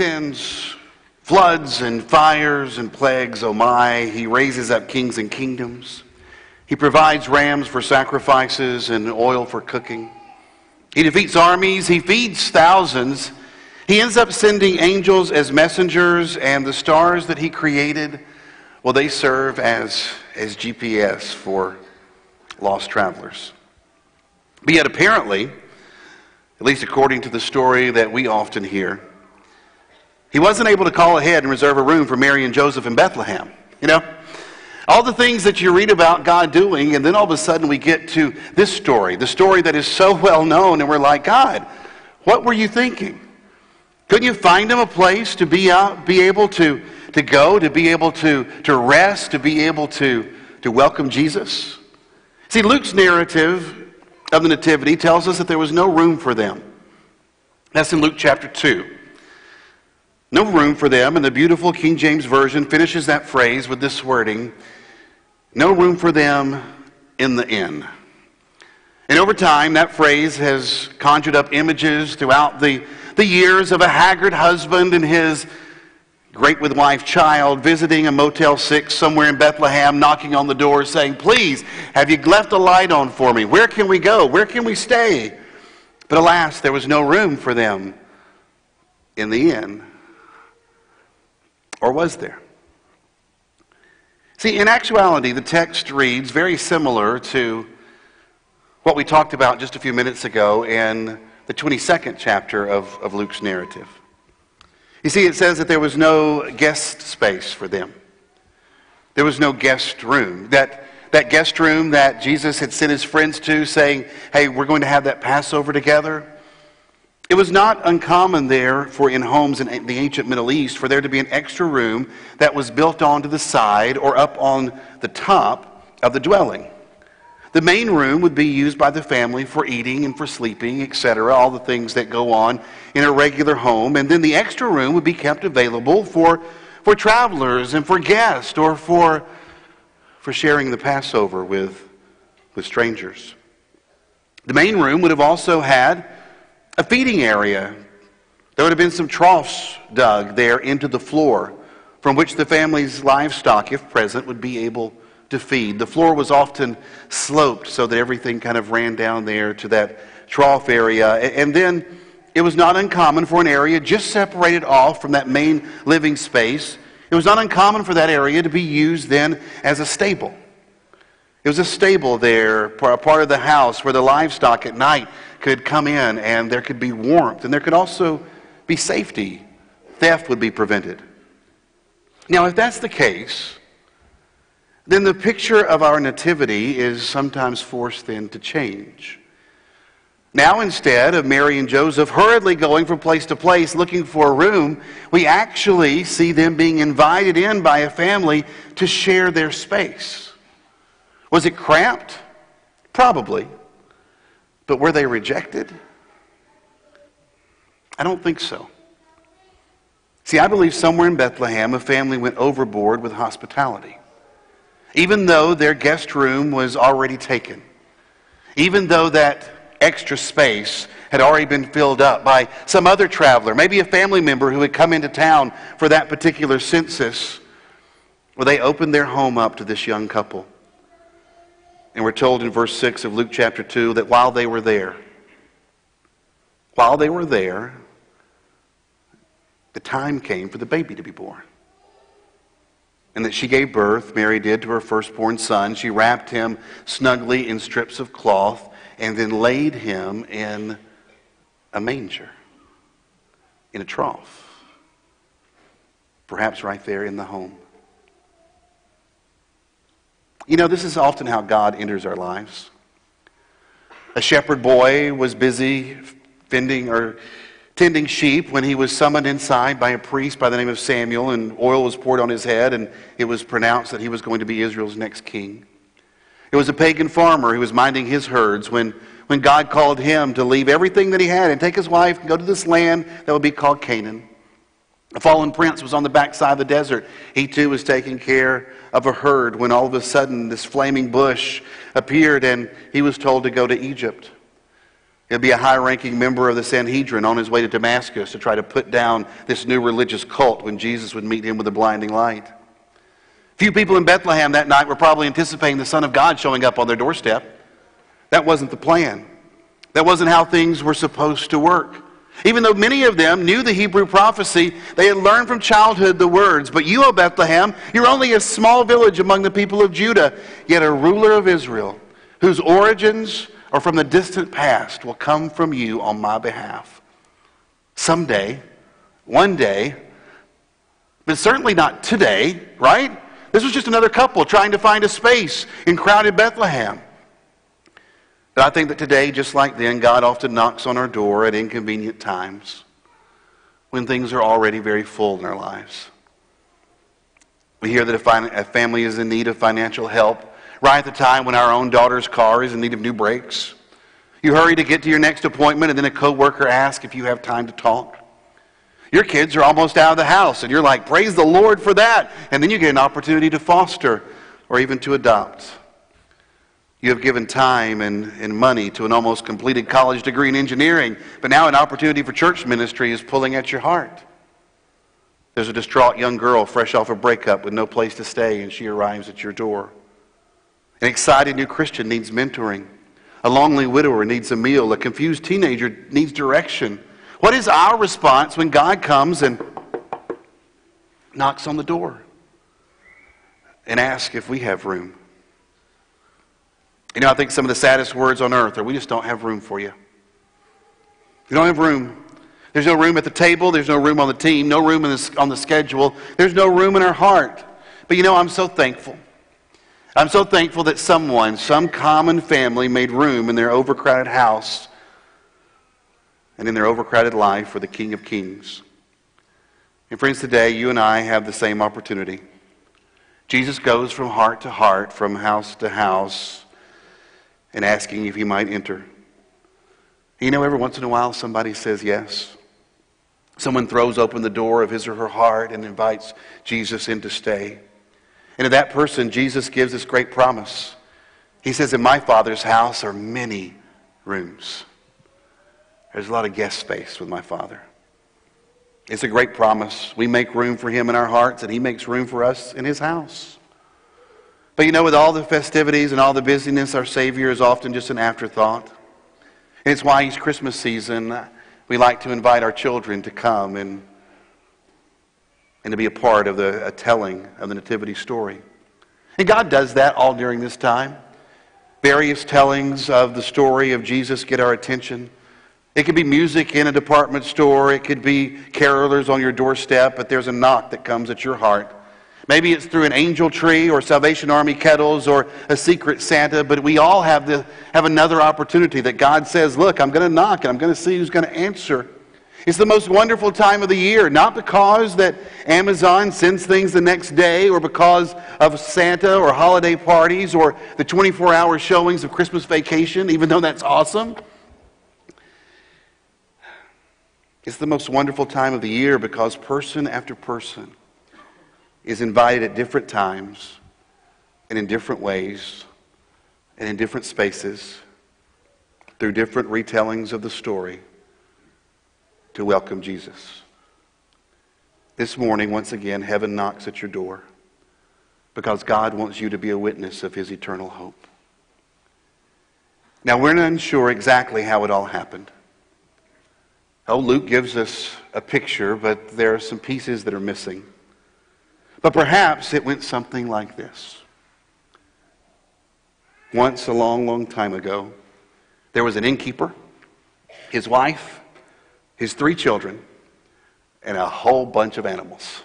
sends floods and fires and plagues, oh my. He raises up kings and kingdoms. He provides rams for sacrifices and oil for cooking. He defeats armies. He feeds thousands. He ends up sending angels as messengers, and the stars that he created, well, they serve as, as GPS for lost travelers. But yet, apparently, at least according to the story that we often hear, he wasn't able to call ahead and reserve a room for Mary and Joseph in Bethlehem. You know? All the things that you read about God doing, and then all of a sudden we get to this story, the story that is so well known, and we're like, God, what were you thinking? Couldn't you find him a place to be out, be able to, to go, to be able to, to rest, to be able to, to welcome Jesus? See, Luke's narrative of the Nativity tells us that there was no room for them. That's in Luke chapter 2. No room for them, and the beautiful King James Version finishes that phrase with this wording no room for them in the inn. And over time, that phrase has conjured up images throughout the, the years of a haggard husband and his great with wife child visiting a Motel 6 somewhere in Bethlehem, knocking on the door saying, Please, have you left a light on for me? Where can we go? Where can we stay? But alas, there was no room for them in the inn. Or was there? See, in actuality, the text reads very similar to what we talked about just a few minutes ago in the 22nd chapter of, of Luke's narrative. You see, it says that there was no guest space for them. There was no guest room. That, that guest room that Jesus had sent his friends to, saying, Hey, we're going to have that Passover together. It was not uncommon there for in homes in the ancient Middle East for there to be an extra room that was built onto the side or up on the top of the dwelling. The main room would be used by the family for eating and for sleeping, etc., all the things that go on in a regular home. And then the extra room would be kept available for, for travelers and for guests or for, for sharing the Passover with, with strangers. The main room would have also had a feeding area. There would have been some troughs dug there into the floor from which the family's livestock, if present, would be able to feed. The floor was often sloped so that everything kind of ran down there to that trough area. And then it was not uncommon for an area just separated off from that main living space. It was not uncommon for that area to be used then as a stable. It was a stable there, a part of the house where the livestock at night could come in and there could be warmth and there could also be safety. Theft would be prevented. Now, if that's the case, then the picture of our nativity is sometimes forced then to change. Now, instead of Mary and Joseph hurriedly going from place to place looking for a room, we actually see them being invited in by a family to share their space. Was it cramped? Probably. But were they rejected? I don't think so. See, I believe somewhere in Bethlehem, a family went overboard with hospitality. Even though their guest room was already taken, even though that extra space had already been filled up by some other traveler, maybe a family member who had come into town for that particular census, well, they opened their home up to this young couple. And we're told in verse 6 of Luke chapter 2 that while they were there, while they were there, the time came for the baby to be born. And that she gave birth, Mary did, to her firstborn son. She wrapped him snugly in strips of cloth and then laid him in a manger, in a trough, perhaps right there in the home. You know, this is often how God enters our lives. A shepherd boy was busy fending or tending sheep when he was summoned inside by a priest by the name of Samuel, and oil was poured on his head, and it was pronounced that he was going to be Israel's next king. It was a pagan farmer who was minding his herds when, when God called him to leave everything that he had and take his wife and go to this land that would be called Canaan. A fallen prince was on the backside of the desert. He too was taking care of a herd when all of a sudden this flaming bush appeared and he was told to go to Egypt. He'll be a high ranking member of the Sanhedrin on his way to Damascus to try to put down this new religious cult when Jesus would meet him with a blinding light. Few people in Bethlehem that night were probably anticipating the Son of God showing up on their doorstep. That wasn't the plan. That wasn't how things were supposed to work. Even though many of them knew the Hebrew prophecy, they had learned from childhood the words. But you, O Bethlehem, you're only a small village among the people of Judah, yet a ruler of Israel, whose origins are from the distant past, will come from you on my behalf. Someday, one day, but certainly not today, right? This was just another couple trying to find a space in crowded Bethlehem. But I think that today, just like then, God often knocks on our door at inconvenient times when things are already very full in our lives. We hear that a, family is in need of financial help right at the time when our own daughter's car is in need of new brakes. You hurry to get to your next appointment, and then a coworker asks if you have time to talk. Your kids are almost out of the house, and you're like, praise the Lord for that. And then you get an opportunity to foster or even to adopt. You have given time and, and money to an almost completed college degree in engineering, but now an opportunity for church ministry is pulling at your heart. There's a distraught young girl fresh off a breakup with no place to stay, and she arrives at your door. An excited new Christian needs mentoring. A lonely widower needs a meal. A confused teenager needs direction. What is our response when God comes and knocks on the door and asks if we have room? You know, I think some of the saddest words on earth are we just don't have room for you. We don't have room. There's no room at the table. There's no room on the team. No room the, on the schedule. There's no room in our heart. But you know, I'm so thankful. I'm so thankful that someone, some common family, made room in their overcrowded house and in their overcrowded life for the King of Kings. And friends, today you and I have the same opportunity. Jesus goes from heart to heart, from house to house, and asking if he might enter. You know, every once in a while somebody says yes. Someone throws open the door of his or her heart and invites Jesus in to stay. And to that person, Jesus gives this great promise. He says, In my Father's house are many rooms. There's a lot of guest space with my Father. It's a great promise. We make room for Him in our hearts, and He makes room for us in His house. But you know, with all the festivities and all the busyness, our Savior is often just an afterthought. And it's why each Christmas season we like to invite our children to come and, and to be a part of the telling of the Nativity story. And God does that all during this time. Various tellings of the story of Jesus get our attention. It could be music in a department store. It could be carolers on your doorstep, but there's a knock that comes at your heart. Maybe it's through an angel tree or Salvation Army kettles or a secret Santa, but we all have, the, have another opportunity that God says, Look, I'm going to knock and I'm going to see who's going to answer. It's the most wonderful time of the year, not because that Amazon sends things the next day or because of Santa or holiday parties or the 24 hour showings of Christmas vacation, even though that's awesome. It's the most wonderful time of the year because person after person is invited at different times and in different ways and in different spaces through different retellings of the story to welcome Jesus. This morning, once again, heaven knocks at your door because God wants you to be a witness of his eternal hope. Now, we're not unsure exactly how it all happened. Oh, Luke gives us a picture, but there are some pieces that are missing. But perhaps it went something like this. Once, a long, long time ago, there was an innkeeper, his wife, his three children, and a whole bunch of animals.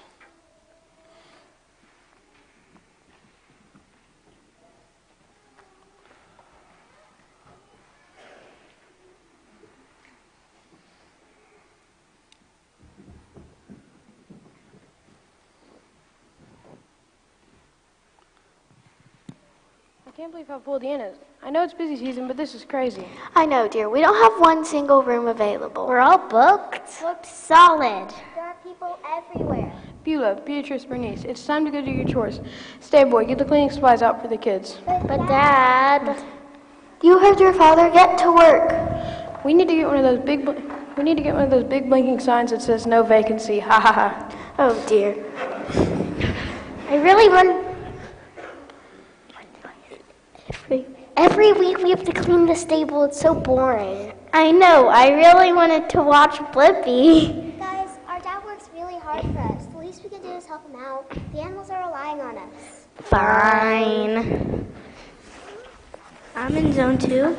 Can't how full the inn is. I know it's busy season, but this is crazy. I know, dear. We don't have one single room available. We're all booked. Booked solid. There are people everywhere. Beulah, Beatrice, Bernice, it's time to go do your chores. Stay, boy, get the cleaning supplies out for the kids. But, but Dad... You heard your father. Get to work. We need to get one of those big. bl- We need to get one of those big blinking signs that says no vacancy. Ha ha ha. Oh dear. I really want. Every, every week we have to clean the stable. It's so boring. I know. I really wanted to watch Blippi. Guys, our dad works really hard for us. The least we can do is help him out. The animals are relying on us. Fine. I'm in zone two.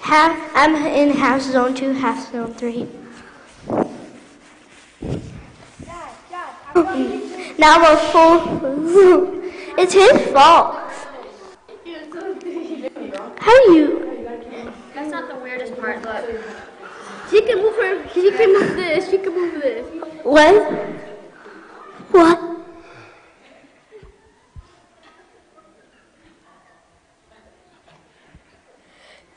Half. I'm in half zone two, half zone three. Now we're full. It's his fault. How do you? That's not the weirdest part. Look. She can move her. She can move this. She can move this. What? What?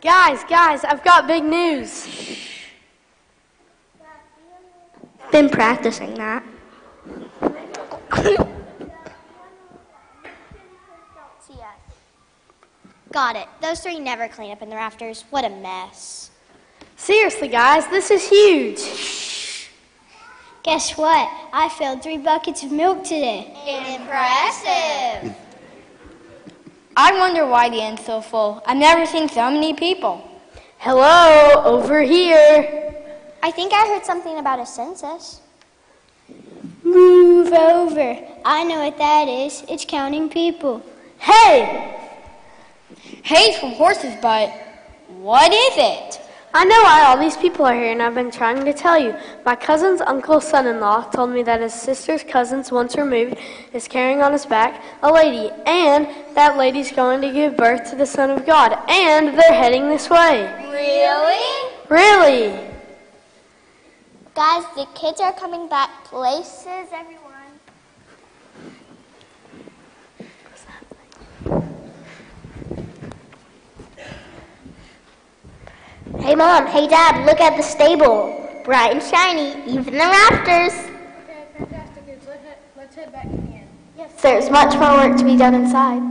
Guys, guys, I've got big news. Been practicing that. Got it. Those three never clean up in the rafters. What a mess. Seriously, guys, this is huge. Guess what? I filled three buckets of milk today. Impressive. I wonder why the end's so full. I've never seen so many people. Hello, over here. I think I heard something about a census. Move over. I know what that is. It's counting people. Hey, Hay's from Horse's Butt. What is it? I know why all these people are here, and I've been trying to tell you. My cousin's uncle's son-in-law told me that his sister's cousin's once removed is carrying on his back a lady, and that lady's going to give birth to the Son of God, and they're heading this way. Really? Really? Guys, the kids are coming back places, everyone. Hey mom, hey dad, look at the stable. Bright and shiny, even the rafters. Okay, fantastic. Let's head, back to the inn. Yes, there's much more work to be done inside.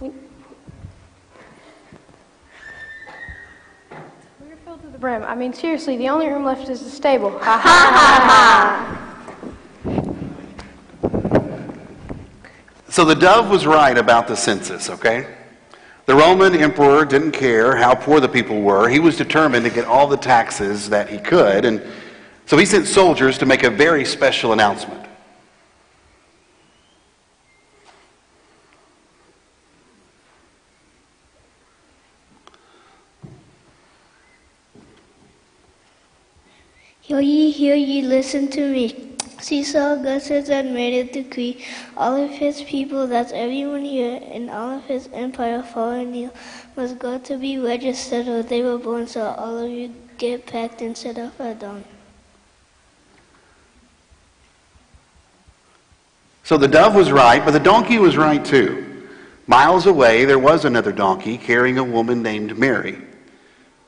We're filled to the brim. I mean, seriously, the only room left is the stable. Ha ha Ha ha. So the dove was right about the census, okay? The Roman emperor didn't care how poor the people were. He was determined to get all the taxes that he could, and so he sent soldiers to make a very special announcement. Hear ye, hear ye, listen to me. Caesar Augustus had made a decree. All of his people, that's everyone here, and all of his empire, and near, must go to be registered where they were born, so all of you get packed and set off at dawn. So the dove was right, but the donkey was right too. Miles away, there was another donkey carrying a woman named Mary.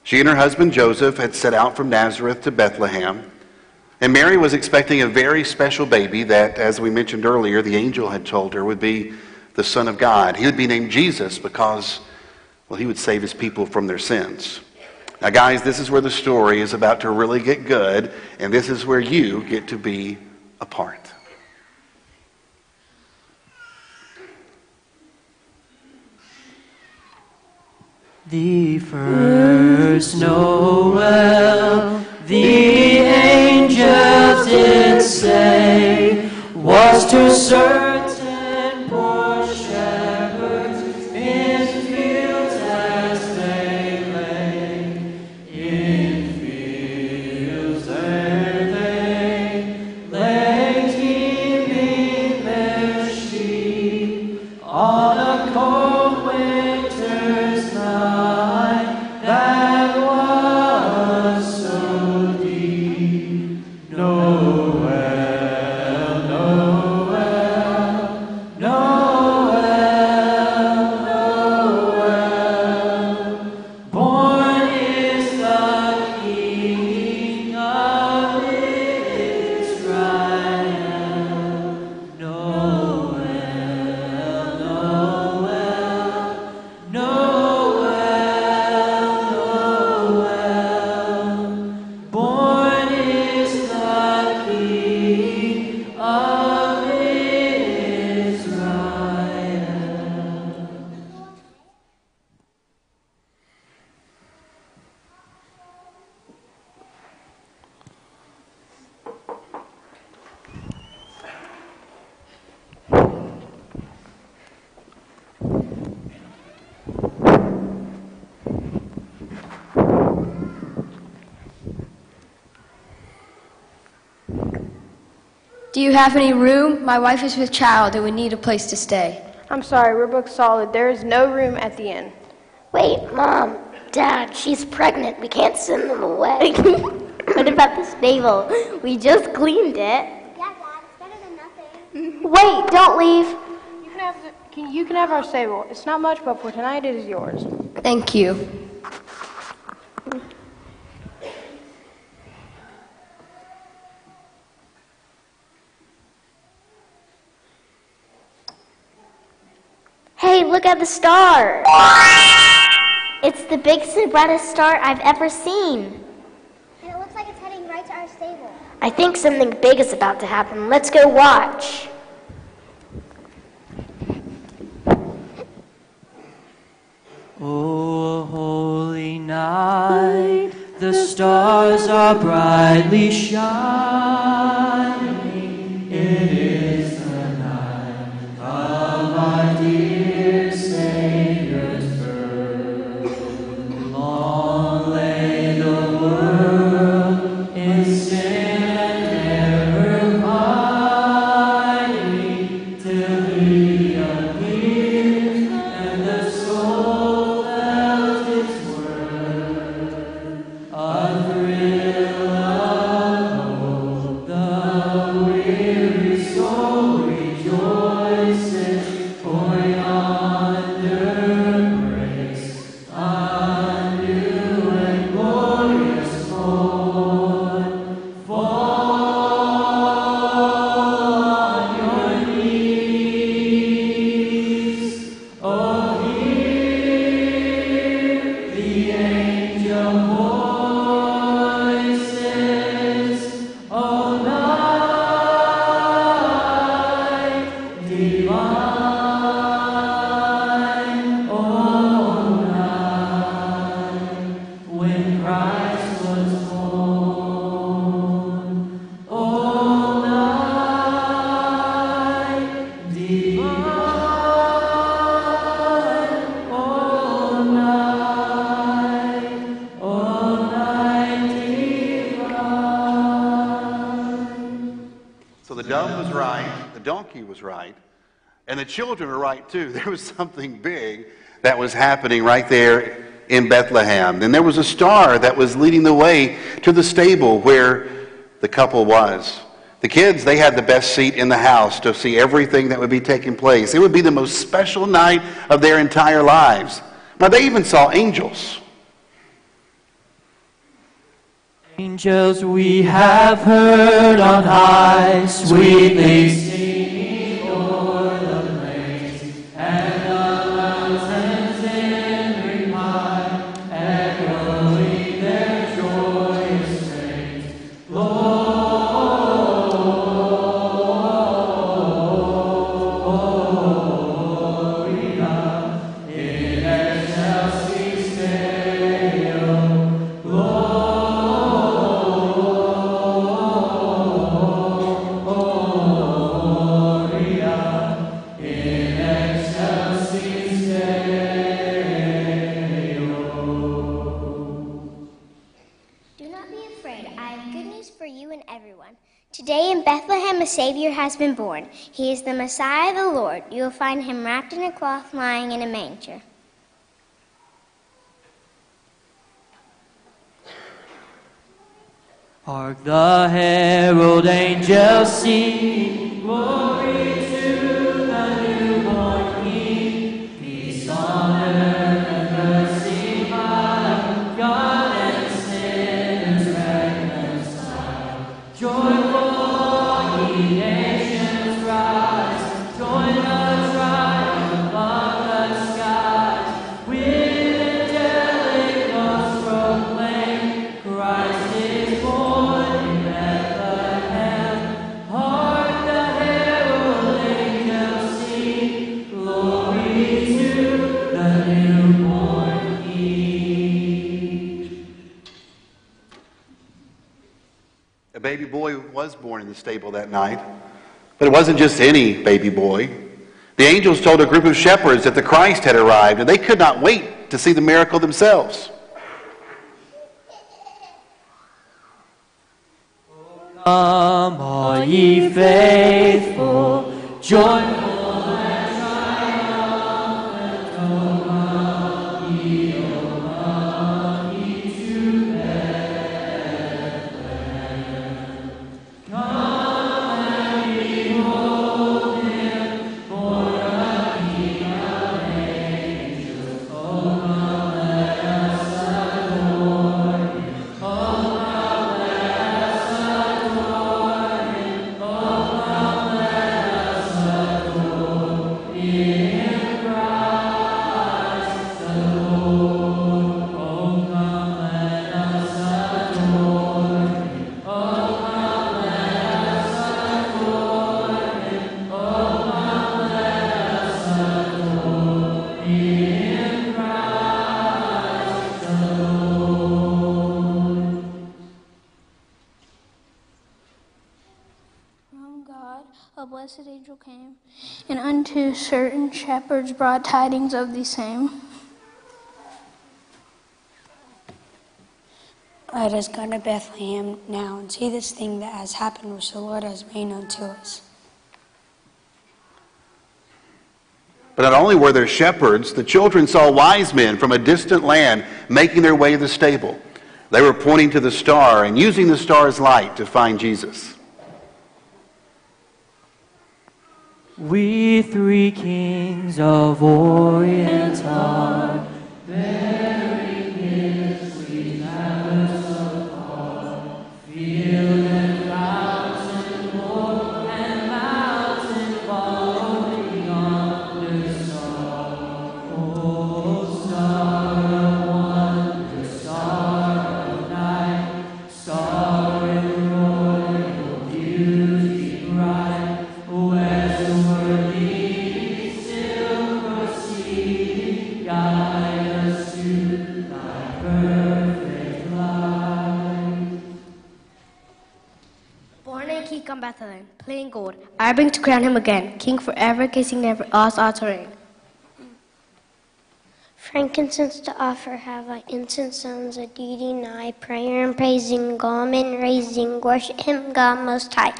She and her husband Joseph had set out from Nazareth to Bethlehem. And Mary was expecting a very special baby that, as we mentioned earlier, the angel had told her would be the Son of God. He would be named Jesus because, well, he would save his people from their sins. Now, guys, this is where the story is about to really get good, and this is where you get to be a part. The first Noel, Do you have any room? My wife is with child and we need a place to stay. I'm sorry, we're booked solid. There is no room at the inn. Wait, Mom, Dad, she's pregnant. We can't send them away. what about the stable? We just cleaned it. Yeah, Dad, it's better than nothing. Wait, don't leave. You can have, the, can, you can have our stable. It's not much, but for tonight it is yours. Thank you. Hey, look at the star. It's the biggest and brightest star I've ever seen. And it looks like it's heading right to our stable. I think something big is about to happen. Let's go watch. Oh, holy night, the stars are brightly shining. Children are right too. There was something big that was happening right there in Bethlehem. And there was a star that was leading the way to the stable where the couple was. The kids, they had the best seat in the house to see everything that would be taking place. It would be the most special night of their entire lives. Now, they even saw angels. Angels we have heard on high, sweetly born. He is the Messiah, of the Lord. You will find him wrapped in a cloth, lying in a manger. Hark the herald angels sing, was born in the stable that night, but it wasn't just any baby boy. The angels told a group of shepherds that the Christ had arrived, and they could not wait to see the miracle themselves. Come, all ye faithful, joyful shepherds brought tidings of the same. Let us go to Bethlehem now and see this thing that has happened, which the Lord has made known to us. But not only were there shepherds, the children saw wise men from a distant land making their way to the stable. They were pointing to the star and using the star's light to find Jesus. We three kings of Orient are Bethlehem, plain gold. I bring to crown him again, king forever, kissing never, us our terrain. Frankincense to offer have I, incense sounds a duty nigh, prayer and praising, gom and raising, worship him, God most high.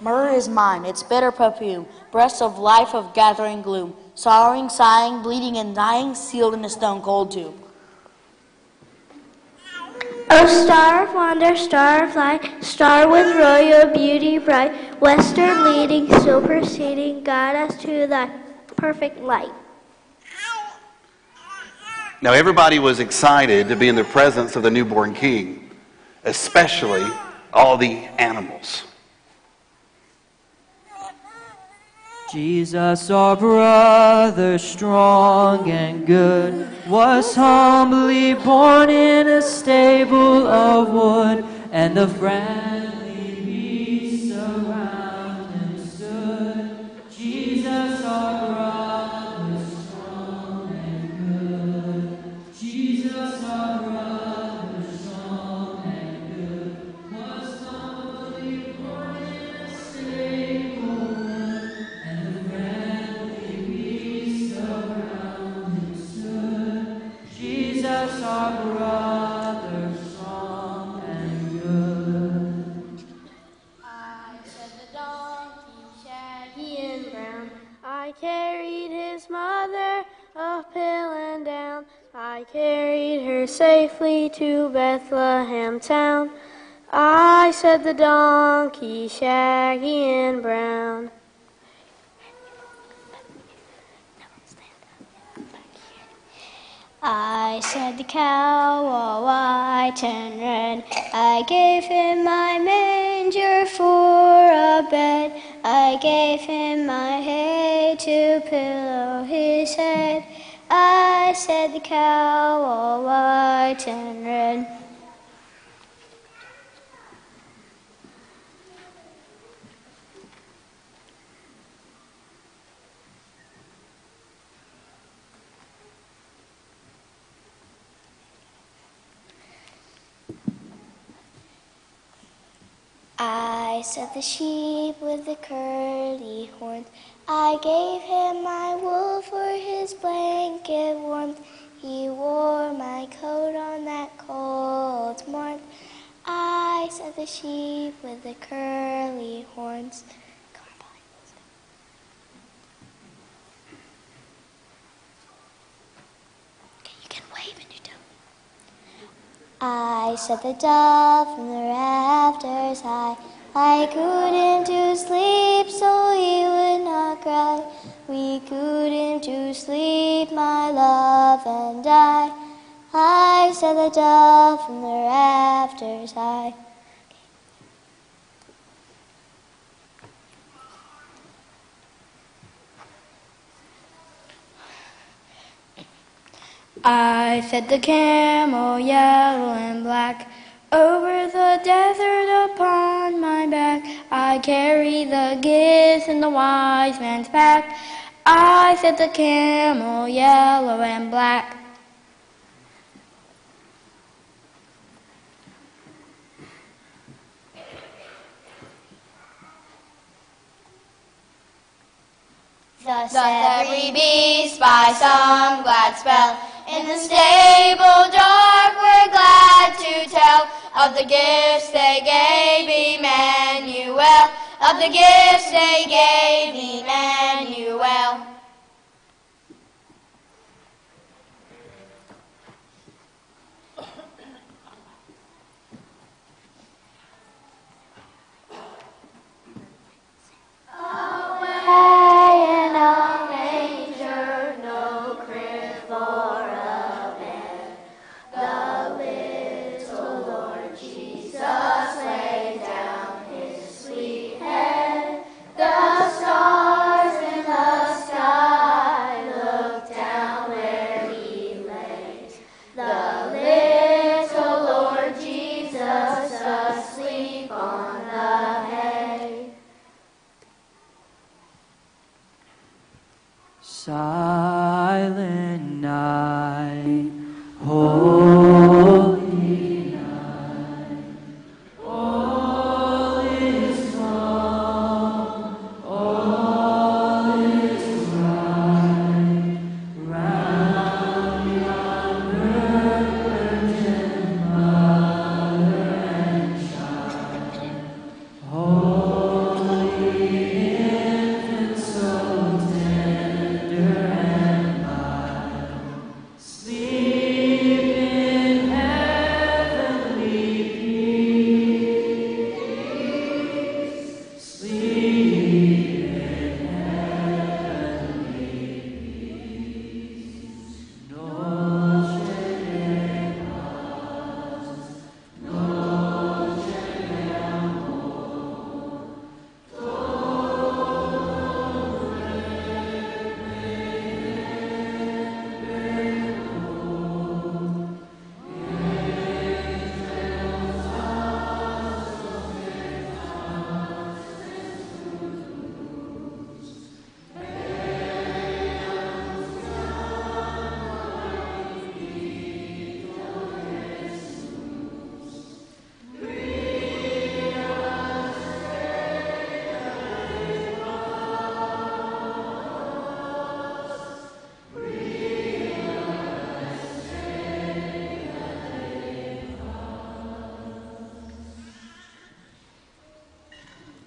Myrrh is mine, its bitter perfume, breath of life of gathering gloom, sorrowing, sighing, bleeding, and dying, sealed in a stone cold tomb. O star of wonder, star of light, star with royal beauty bright, western leading, still proceeding, guide us to thy perfect light. Now, everybody was excited to be in the presence of the newborn king, especially all the animals. Jesus, our brother, strong and good, was humbly born in a stable of wood, and the friendly carried his mother up hill and down. I carried her safely to Bethlehem town. I said the donkey, shaggy and brown. I said the cow all white and red. I gave him my manger for a bed. I gave him my hay to pillow his head. I said the cow all white and red. I said the sheep with the curly horns. I gave him my wool for his blanket warmth. He wore my coat on that cold morn. I said the sheep with the curly horns. I set the dove from the rafters high. I cooed him to sleep so he would not cry. We cooed him to sleep, my love and I. I set the dove from the rafters high. I set the camel yellow and black over the desert upon my back. I carry the gifts in the wise man's pack. I set the camel yellow and black. Thus every beast by some glad spell in the stable dark we're glad to tell. Of the gifts they gave Emmanuel, of the gifts they gave Emmanuel.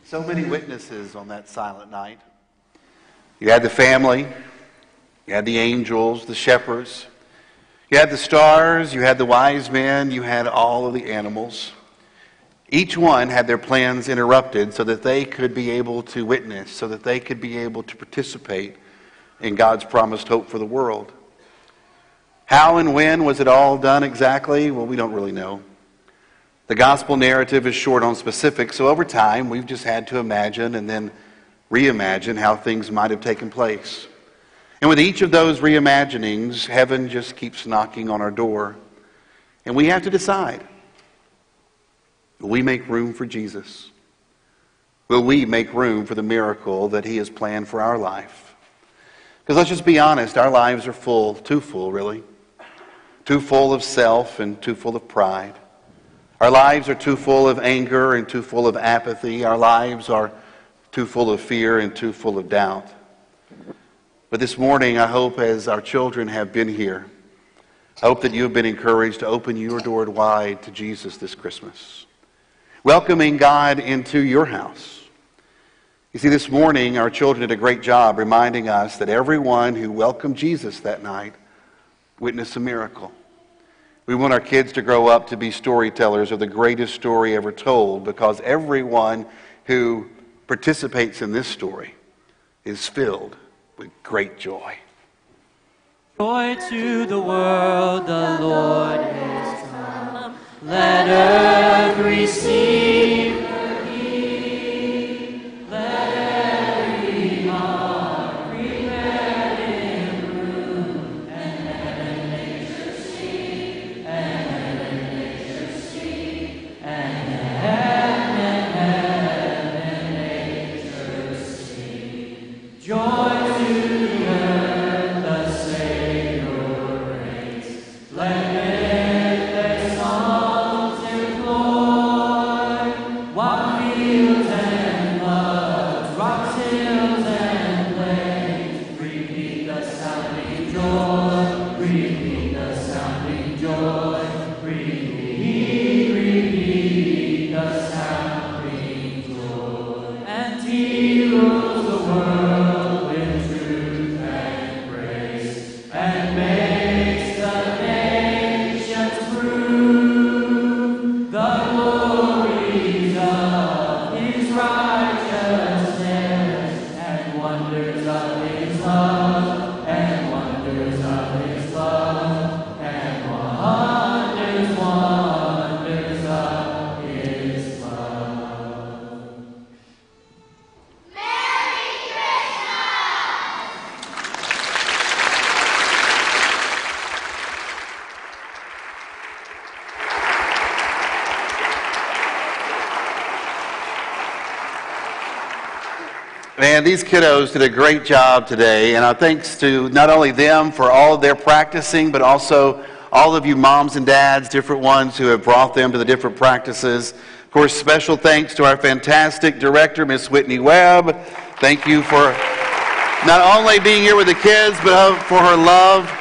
So many witnesses on that silent night. You had the family, you had the angels, the shepherds, you had the stars, you had the wise men, you had all of the animals. Each one had their plans interrupted so that they could be able to witness, so that they could be able to participate in God's promised hope for the world. How and when was it all done exactly? Well, we don't really know. The gospel narrative is short on specifics, so over time we've just had to imagine and then reimagine how things might have taken place. And with each of those reimaginings, heaven just keeps knocking on our door. And we have to decide will we make room for Jesus? Will we make room for the miracle that He has planned for our life? Because let's just be honest, our lives are full, too full, really. Too full of self and too full of pride. Our lives are too full of anger and too full of apathy. Our lives are too full of fear and too full of doubt. But this morning, I hope as our children have been here, I hope that you have been encouraged to open your door wide to Jesus this Christmas. welcoming God into your house. You see, this morning our children did a great job reminding us that everyone who welcomed Jesus that night witnessed a miracle. We want our kids to grow up to be storytellers of the greatest story ever told because everyone who participates in this story is filled with great joy. Joy to the world, the Lord come. Let earth receive Man, these kiddos did a great job today, and our thanks to not only them for all of their practicing, but also all of you moms and dads, different ones who have brought them to the different practices. Of course, special thanks to our fantastic director, Miss Whitney Webb. Thank you for not only being here with the kids, but for her love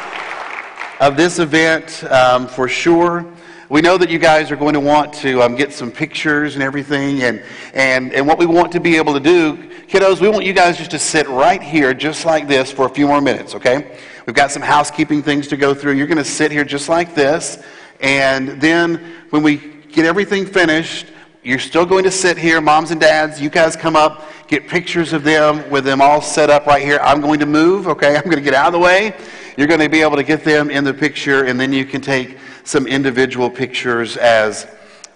of this event um, for sure. We know that you guys are going to want to um, get some pictures and everything, and, and, and what we want to be able to do, kiddos, we want you guys just to sit right here, just like this, for a few more minutes, okay? We've got some housekeeping things to go through. You're going to sit here just like this, and then when we get everything finished, you're still going to sit here, moms and dads. You guys come up, get pictures of them with them all set up right here. I'm going to move, okay? I'm going to get out of the way. You're going to be able to get them in the picture, and then you can take some individual pictures as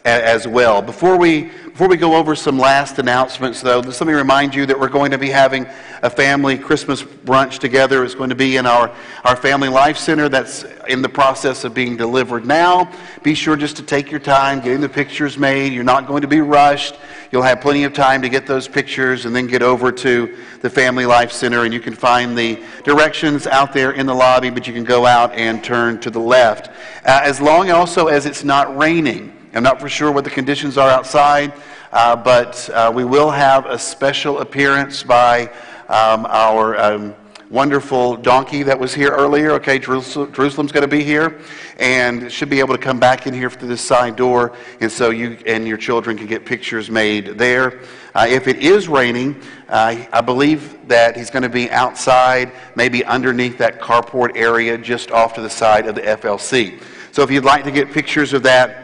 as well. Before we before we go over some last announcements, though, let me remind you that we're going to be having a family Christmas brunch together. It's going to be in our, our Family Life Center that's in the process of being delivered now. Be sure just to take your time getting the pictures made. You're not going to be rushed. You'll have plenty of time to get those pictures and then get over to the Family Life Center. And you can find the directions out there in the lobby, but you can go out and turn to the left. Uh, as long also as it's not raining. I'm not for sure what the conditions are outside, uh, but uh, we will have a special appearance by um, our um, wonderful donkey that was here earlier. Okay, Jerusalem's going to be here and should be able to come back in here through this side door, and so you and your children can get pictures made there. Uh, if it is raining, uh, I believe that he's going to be outside, maybe underneath that carport area just off to the side of the FLC. So if you'd like to get pictures of that,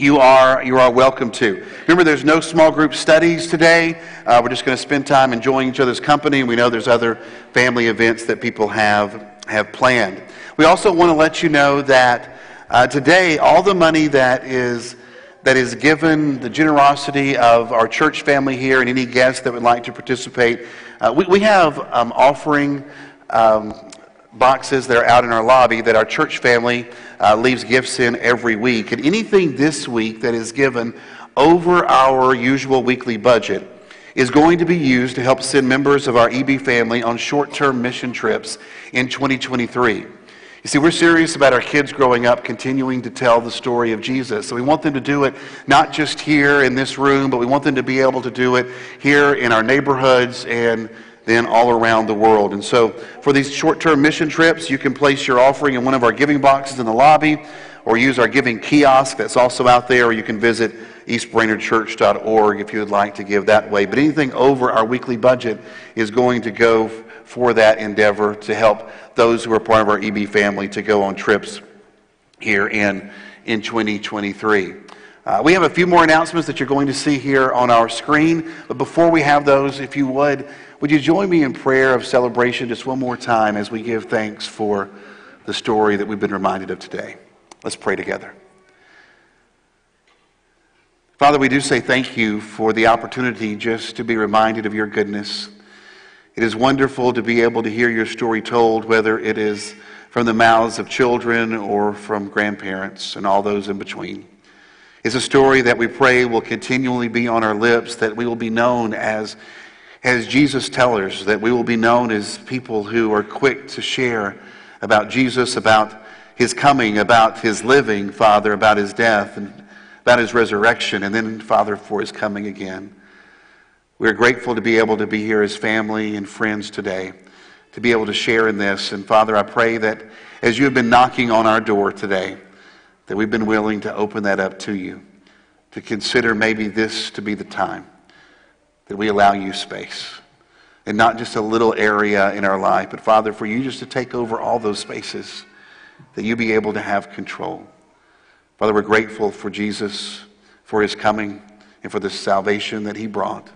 you are you are welcome to. Remember, there's no small group studies today. Uh, we're just going to spend time enjoying each other's company. We know there's other family events that people have have planned. We also want to let you know that uh, today all the money that is that is given, the generosity of our church family here, and any guests that would like to participate, uh, we, we have um, offering. Um, boxes that are out in our lobby that our church family uh, leaves gifts in every week. And anything this week that is given over our usual weekly budget is going to be used to help send members of our EB family on short term mission trips in 2023. You see, we're serious about our kids growing up continuing to tell the story of Jesus. So we want them to do it not just here in this room, but we want them to be able to do it here in our neighborhoods and then all around the world. And so for these short-term mission trips, you can place your offering in one of our giving boxes in the lobby or use our giving kiosk that's also out there, or you can visit eastbrainerdchurch.org if you would like to give that way. But anything over our weekly budget is going to go for that endeavor to help those who are part of our EB family to go on trips here in, in 2023. Uh, we have a few more announcements that you're going to see here on our screen. But before we have those, if you would, would you join me in prayer of celebration just one more time as we give thanks for the story that we've been reminded of today? Let's pray together. Father, we do say thank you for the opportunity just to be reminded of your goodness. It is wonderful to be able to hear your story told, whether it is from the mouths of children or from grandparents and all those in between. It's a story that we pray will continually be on our lips, that we will be known as, as Jesus tellers, that we will be known as people who are quick to share about Jesus, about his coming, about his living, Father, about his death, and about his resurrection, and then, Father, for his coming again. We're grateful to be able to be here as family and friends today, to be able to share in this. And Father, I pray that as you have been knocking on our door today, that we've been willing to open that up to you, to consider maybe this to be the time that we allow you space. And not just a little area in our life, but Father, for you just to take over all those spaces, that you be able to have control. Father, we're grateful for Jesus, for his coming, and for the salvation that he brought.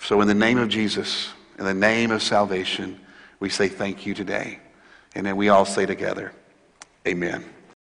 So, in the name of Jesus, in the name of salvation, we say thank you today. And then we all say together, Amen.